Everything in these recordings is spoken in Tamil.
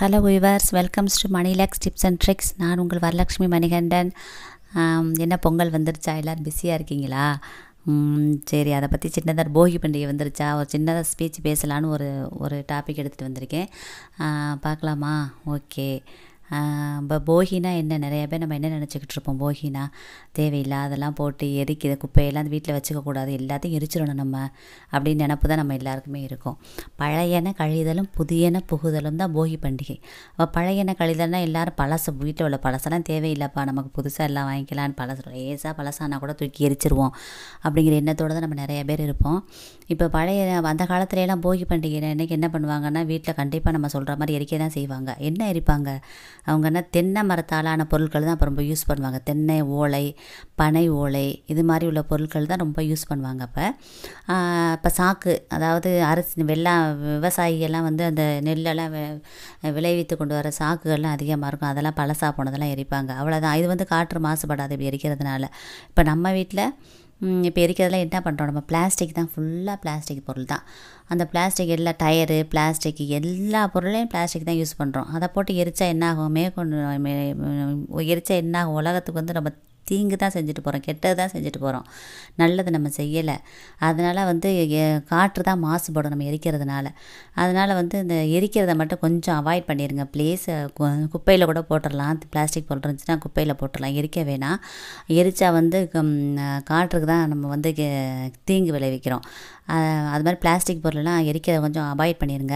Hello viewers welcomes to money lakes tips and tricks நான் உங்கள் வரலட்சுமி மணிகண்டன். என்ன பொங்கல் வந்துருச்சா? எல்லோரும் பிஸியாக இருக்கீங்களா? சரி அதை பற்றி சின்னதாக போகி பண்டிகை வந்துருச்சா? ஒரு சின்னதாக ஸ்பீச் பேசலான்னு ஒரு ஒரு டாபிக் எடுத்துகிட்டு வந்திருக்கேன். பார்க்கலாமா? ஓகே இப்போ போகினா என்ன? நிறைய பேர் நம்ம என்ன நினச்சிக்கிட்டு இருப்போம்? போகினா தேவையில்லாதெல்லாம் போட்டு எரிக்கிற குப்பையெல்லாம் வீட்டில் வச்சுக்கக்கூடாது எல்லாத்தையும் எரிச்சிடணும் நம்ம அப்படின்னு நினப்பு தான் நம்ம எல்லாருக்குமே இருக்கும். பழையன கழிதலும் புதியன புகுதலும் தான் போகி பண்டிகை. அப்போ பழையன கழிதல்னால் எல்லாரும் பழசு வீட்டில் உள்ள பழசெல்லாம் தேவையில்லைப்பா நமக்கு புதுசாக எல்லாம் வாங்கிக்கலான்னு பழசு லேசாக பழசானா கூட தூக்கி எரிச்சிருவோம் அப்படிங்கிற எண்ணத்தோடு தான் நம்ம நிறைய பேர் இருப்போம். இப்போ பழைய அந்த காலத்துலலாம் போகி பண்டிகை அன்றைக்கி என்ன பண்ணுவாங்கன்னா வீட்டில் கண்டிப்பாக நம்ம சொல்கிற மாதிரி எரிக்க தான் செய்வாங்க. என்ன எரிப்பாங்க? அவங்க என்ன தென்னை மரத்தாலான பொருட்கள் தான் அப்போ ரொம்ப யூஸ் பண்ணுவாங்க. தென்னை ஓலை பனை ஓலை இது மாதிரி உள்ள பொருட்கள் தான் ரொம்ப யூஸ் பண்ணுவாங்க அப்போ. இப்போ சாக்கு அதாவது அரிசி வெள்ளா விவசாயிகள்லாம் வந்து அந்த நெல்லெல்லாம் விளைவித்து கொண்டு வர சாக்குகள்லாம் அதிகமாக இருக்கும். அதெல்லாம் பழசாக போனதெல்லாம் எரிப்பாங்க. அவ்வளோதான் இது வந்து காற்று மாசுபடாது இப்படி எரிக்கிறதுனால. இப்போ நம்ம வீட்டில் இப்போ எரிக்கிறதெல்லாம் என்ன பண்ணுறோம் நம்ம பிளாஸ்டிக் தான் ஃபுல்லாக பிளாஸ்டிக் பொருள் தான். அந்த பிளாஸ்டிக் எல்லா டயரு பிளாஸ்டிக் எல்லா பொருளையும் பிளாஸ்டிக் தான் யூஸ் பண்ணுறோம் அதை போட்டு எரிச்சா என்ன ஆகும்? மேற்கொண்டு மே- எரிச்சா என்ன ஆகும்? உலகத்துக்கு வந்து நம்ம தீங்கு தான் செஞ்சுட்டு போகிறோம் கெட்டது தான் செஞ்சுட்டு போகிறோம் நல்லது நம்ம செய்யலை. அதனால் வந்து காற்று தான் மாசுபடும் நம்ம எரிக்கிறதுனால. அதனால் வந்து இந்த எரிக்கிறத மட்டும் கொஞ்சம் அவாய்ட் பண்ணிடுங்க ப்ளீஸ் குப்பையில் கூட போட்டுடலாம் பிளாஸ்டிக் பொருள் இருந்துச்சுன்னா குப்பையில் போட்டுடலாம் எரிக்க வேணாம். எரித்தா வந்து காற்றுக்கு தான் நம்ம வந்து கெ- தீங்கு விளைவிக்கிறோம். அது மாதிரி பிளாஸ்டிக் பொருளெல்லாம் எரிக்கிறத கொஞ்சம் அவாய்ட் பண்ணிடுங்க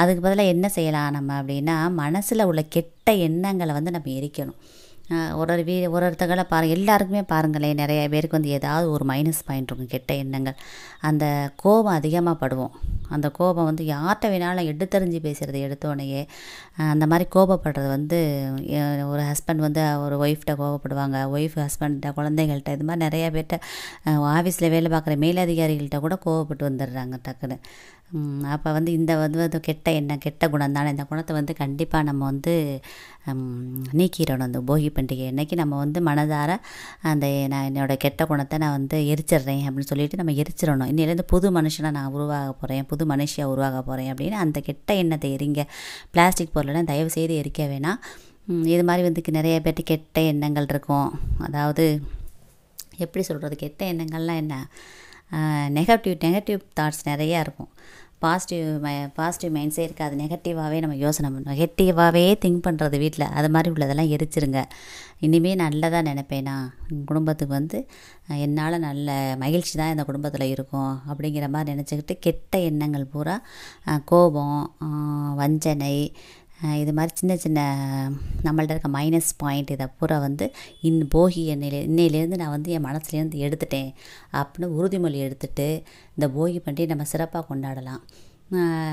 அதுக்கு பதிலாக என்ன செய்யலாம் நம்ம அப்படின்னா மனசில் உள்ள கெட்ட எண்ணங்களை வந்து நம்ம எரிக்கணும். ஒரு ஒரு வீ ஒரு ஒருத்தங்களை பாருங்கள் எல்லாருக்குமே பாருங்களேன் நிறைய பேருக்கு வந்து ஏதாவது ஒரு மைனஸ் பாயிண்ட் இருக்கும் கெட்ட எண்ணங்கள். அந்த கோபம் அதிகமாக படுவோம். அந்த கோபம் வந்து யார்கிட்ட வேணாலும் எடுத்தறிஞ்சு பேசுகிறது எடுத்தோடனேயே அந்த மாதிரி கோபப்படுறது வந்து ஒரு ஹஸ்பண்ட் வந்து ஒரு ஒய்ஃப்ட்ட கோபப்படுவாங்க. ஒய்ஃப் ஹஸ்பண்ட்ட குழந்தைகள்கிட்ட இது மாதிரி நிறைய பேர்கிட்ட ஆஃபீஸில் வேலை பார்க்குற மேலதிகாரிகள்கிட்ட கூட கோவப்பட்டு வந்துடுறாங்க டக்குன்னு. அப்போ வந்து இந்த வந்து அது கெட்ட எண்ணம் கெட்ட குணம் தானே இந்த குணத்தை வந்து கண்டிப்பாக நம்ம வந்து நீக்கிடணும். அந்த போகி பண்டிகை அன்னைக்கு நம்ம வந்து மனதார அந்த நான் என்னோட கெட்ட குணத்தை நான் வந்து எரிச்சிடுறேன் அப்படின்னு சொல்லிட்டு நம்ம எரிச்சிடணும். இன்னிலேருந்து புது மனுஷனாக நான் உருவாக போகிறேன் புது மனுஷியாக உருவாக போகிறேன் அப்படின்னு அந்த கெட்ட எண்ணத்தை எரிங்க. பிளாஸ்டிக் பொருளெல்லாம் தயவு செய்து எரிக்க வேணாம். இது மாதிரி வந்து நிறைய பேர்ட்டு கெட்ட எண்ணங்கள் இருக்கும். அதாவது எப்படி சொல்கிறது கெட்ட எண்ணங்கள்லாம் என்ன? நெகட்டிவ் நெகட்டிவ் தாட்ஸ் நிறையா இருக்கும். பாசிட்டிவ் மை பாசிட்டிவ் மைண்ட்ஸே இருக்காது. நெகட்டிவாகவே நம்ம யோசனை பண்ணுவோம் நெகட்டிவாகவே திங்க் பண்ணுறது வீட்டில் அது மாதிரி உள்ளதெல்லாம் எரிச்சிருங்க. இனிமேல் நல்லதாக நினைப்பேனா? என் குடும்பத்துக்கு வந்து என்னால் நல்ல மகிழ்ச்சி தான் இந்த குடும்பத்தில் இருக்கும். அப்படிங்கிற மாதிரி நினச்சிக்கிட்டு கெட்ட எண்ணங்கள் பூரா கோபம் வஞ்சனை இது மாதிரி சின்ன சின்ன நம்மள்ட்ட இருக்க மைனஸ் பாயிண்ட் இதை பூரா வந்து இன் போகி எண்ணெயில இன்னையிலேருந்து நான் வந்து என் மனசுலேருந்து எடுத்துட்டேன் அப்படின்னு உறுதிமொழி எடுத்துட்டு இந்த போகி பண்டிகை நம்ம சிறப்பாக கொண்டாடலாம்.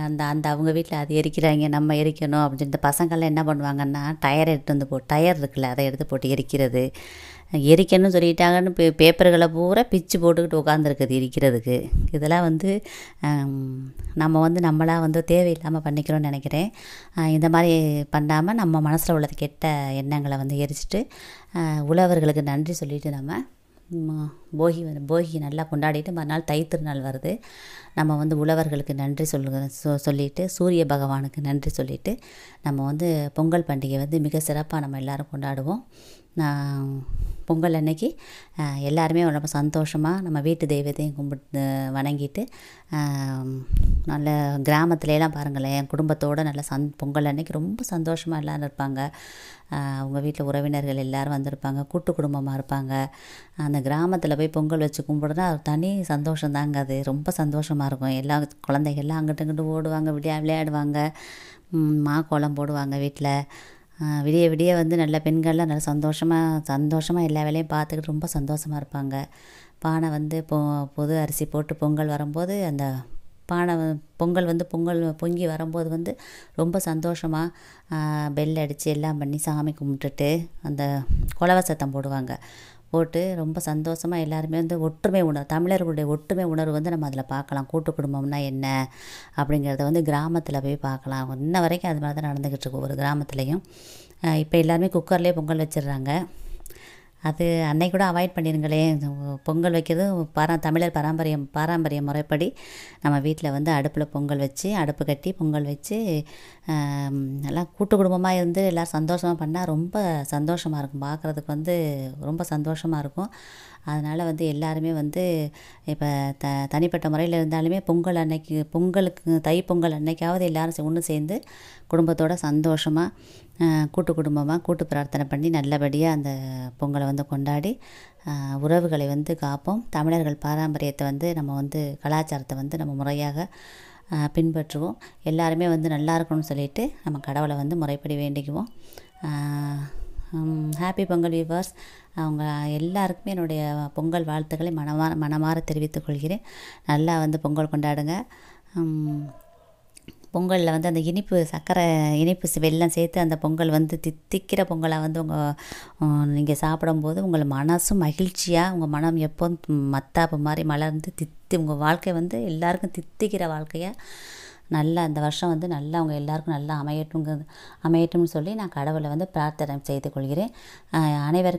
அந்த அந்த அவங்க வீட்டில் அது எரிக்கிறாங்க நம்ம எரிக்கணும் அப்படின்னு சொல்லிட்டு பசங்கள்லாம் என்ன பண்ணுவாங்கன்னா டயர் எடுத்து வந்து போ டயர் இருக்குல்ல அதை எடுத்து போட்டு எரிக்கிறது. எரிக்கணும்னு சொல்லிட்டாங்கன்னு பே பேப்பர்களை பூரா பிச்சு போட்டுக்கிட்டு உட்காந்துருக்குது எரிக்கிறதுக்கு இதெல்லாம் வந்து நம்ம வந்து நம்மளாக வந்து தேவையில்லாமல் பண்ணிக்கிறோம்னு நினைக்கிறேன். இந்த மாதிரி பண்ணாமல் நம்ம மனசில் உள்ளது கெட்ட எண்ணங்களை வந்து எரிச்சிட்டு உழவர்களுக்கு நன்றி சொல்லிவிட்டு நம்ம போகி வந்து போகி நல்லா கொண்டாடிட்டு மறுநாள் தை திருநாள் வருது. நம்ம வந்து உழவர்களுக்கு நன்றி சொல்லுங்க சொ சொல்லிட்டு சூரிய பகவானுக்கு நன்றி சொல்லிட்டு நம்ம வந்து பொங்கல் பண்டிகை வந்து மிக சிறப்பாக நம்ம எல்லாரும் கொண்டாடுவோம். பொங்கல் அன்னைக்கு எல்லாருமே ரொம்ப சந்தோஷமாக நம்ம வீட்டு தெய்வத்தையும் கும்பிட்டு வணங்கிட்டு நல்ல கிராமத்துலலாம் பாருங்களேன் குடும்பத்தோடு நல்ல சந் பொங்கல் அன்னைக்கு ரொம்ப சந்தோஷமாக எல்லாரும் இருப்பாங்க. அவங்க வீட்டில் உறவினர்கள் எல்லோரும் வந்திருப்பாங்க கூட்டு குடும்பமாக இருப்பாங்க. அந்த கிராமத்தில் போய் பொங்கல் வச்சு கும்பிடுனா அது தனி சந்தோஷம் தாங்க அது. ரொம்ப சந்தோஷமாக இருக்கும். எல்லா குழந்தைகள்லாம் அங்கிட்டு இங்கிட்டு ஓடுவாங்க விளையா விளையாடுவாங்க. மா கோலம் போடுவாங்க வீட்டில் விடிய விடிய வந்து நல்ல பெண்கள்லாம் நல்ல சந்தோஷமாக சந்தோஷமாக எல்லா வேலையும் பார்த்துக்கிட்டு ரொம்ப சந்தோஷமாக இருப்பாங்க. பானை வந்து பொ புது அரிசி போட்டு பொங்கல் வரும்போது அந்த பானை பொங்கல் வந்து பொங்கல் பொங்கி வரும்போது வந்து ரொம்ப சந்தோஷமாக பெல் அடித்து எல்லாம் பண்ணி சாமி கும்பிட்டுட்டு அந்த குலவ சத்தம் போடுவாங்க. போட்டு ரொம்ப சந்தோஷமாக எல்லாருமே வந்து ஒற்றுமை உணர்வு தமிழர்களுடைய ஒற்றுமை உணர்வு வந்து நம்ம அதில் பார்க்கலாம் கூட்டு குடும்பம்னா என்ன அப்படிங்கிறத வந்து கிராமத்தில் போய் பார்க்கலாம் இன்ன வரைக்கும் அது மாதிரி தான் நடந்துக்கிட்டு இருக்கு. ஒவ்வொரு கிராமத்துலேயும். இப்போ எல்லாருமே குக்கர்லேயே பொங்கல் வச்சிடுறாங்க. அது அன்னை கூட அவாய்ட் பண்ணிடுங்களேன் பொங்கல் வைக்கிறது பாரா தமிழர் பாரம்பரியம் பாரம்பரிய முறைப்படி நம்ம வீட்டில் வந்து அடுப்பில் பொங்கல் வச்சு அடுப்பு கட்டி பொங்கல் வச்சு நல்லா எல்லாம் கூட்டு குடும்பமாக இருந்து எல்லோரும் சந்தோஷமாக பண்ணால் ரொம்ப சந்தோஷமாக இருக்கும். பார்க்குறதுக்கு வந்து ரொம்ப சந்தோஷமாக இருக்கும். அதனால் வந்து எல்லாருமே வந்து இப்போ த தனிப்பட்ட முறையில் இருந்தாலுமே பொங்கல் அன்னைக்கு பொங்கலுக்கு தை பொங்கல் அன்னைக்காவது எல்லாரும் ஒன்று சேர்ந்து குடும்பத்தோடு சந்தோஷமாக கூட்டு குடும்பமாக கூட்டு பிரார்த்தனை பண்ணி நல்லபடியாக அந்த பொங்கலை வந்து கொண்டாடி உறவுகளை வந்து காப்போம். தமிழர்கள் பாரம்பரியத்தை வந்து நம்ம வந்து கலாச்சாரத்தை வந்து நம்ம முறையாக பின்பற்றுவோம். எல்லாருமே வந்து நல்லா இருக்கணும்னு சொல்லிட்டு நம்ம கடவுளை வந்து முறைப்படி வேண்டிக்குவோம். ஹாப்பி பொங்கல் வியூவர்ஸ் அவங்க எல்லாருக்குமே என்னுடைய பொங்கல் வாழ்த்துக்களை மனமார மனமாற தெரிவித்துக் கொள்கிறேன். நல்லா வந்து பொங்கல் கொண்டாடுங்க. பொங்கலில் வந்து அந்த இனிப்பு சர்க்கரை இனிப்பு வெள்ளம் சேர்த்து அந்த பொங்கல் வந்து தித்திக்கிற பொங்கலாக வந்து உங்கள் நீங்கள் சாப்பிடும்போது உங்கள் மனசும் மகிழ்ச்சியாக உங்கள் மனம் எப்போதும் மத்தாப்பு மாதிரி மலர்ந்து தித்தி உங்கள் வாழ்க்கை வந்து எல்லாருக்கும் தித்திக்கிற வாழ்க்கையாக நல்லா அந்த வருஷம் வந்து நல்லா அவங்க எல்லாருக்கும் நல்லா அமையட்டுங்க அமையட்டும்னு சொல்லி நான் கடவுளை வந்து பிரார்த்தனை செய்து கொள்கிறேன். அனைவருக்கும்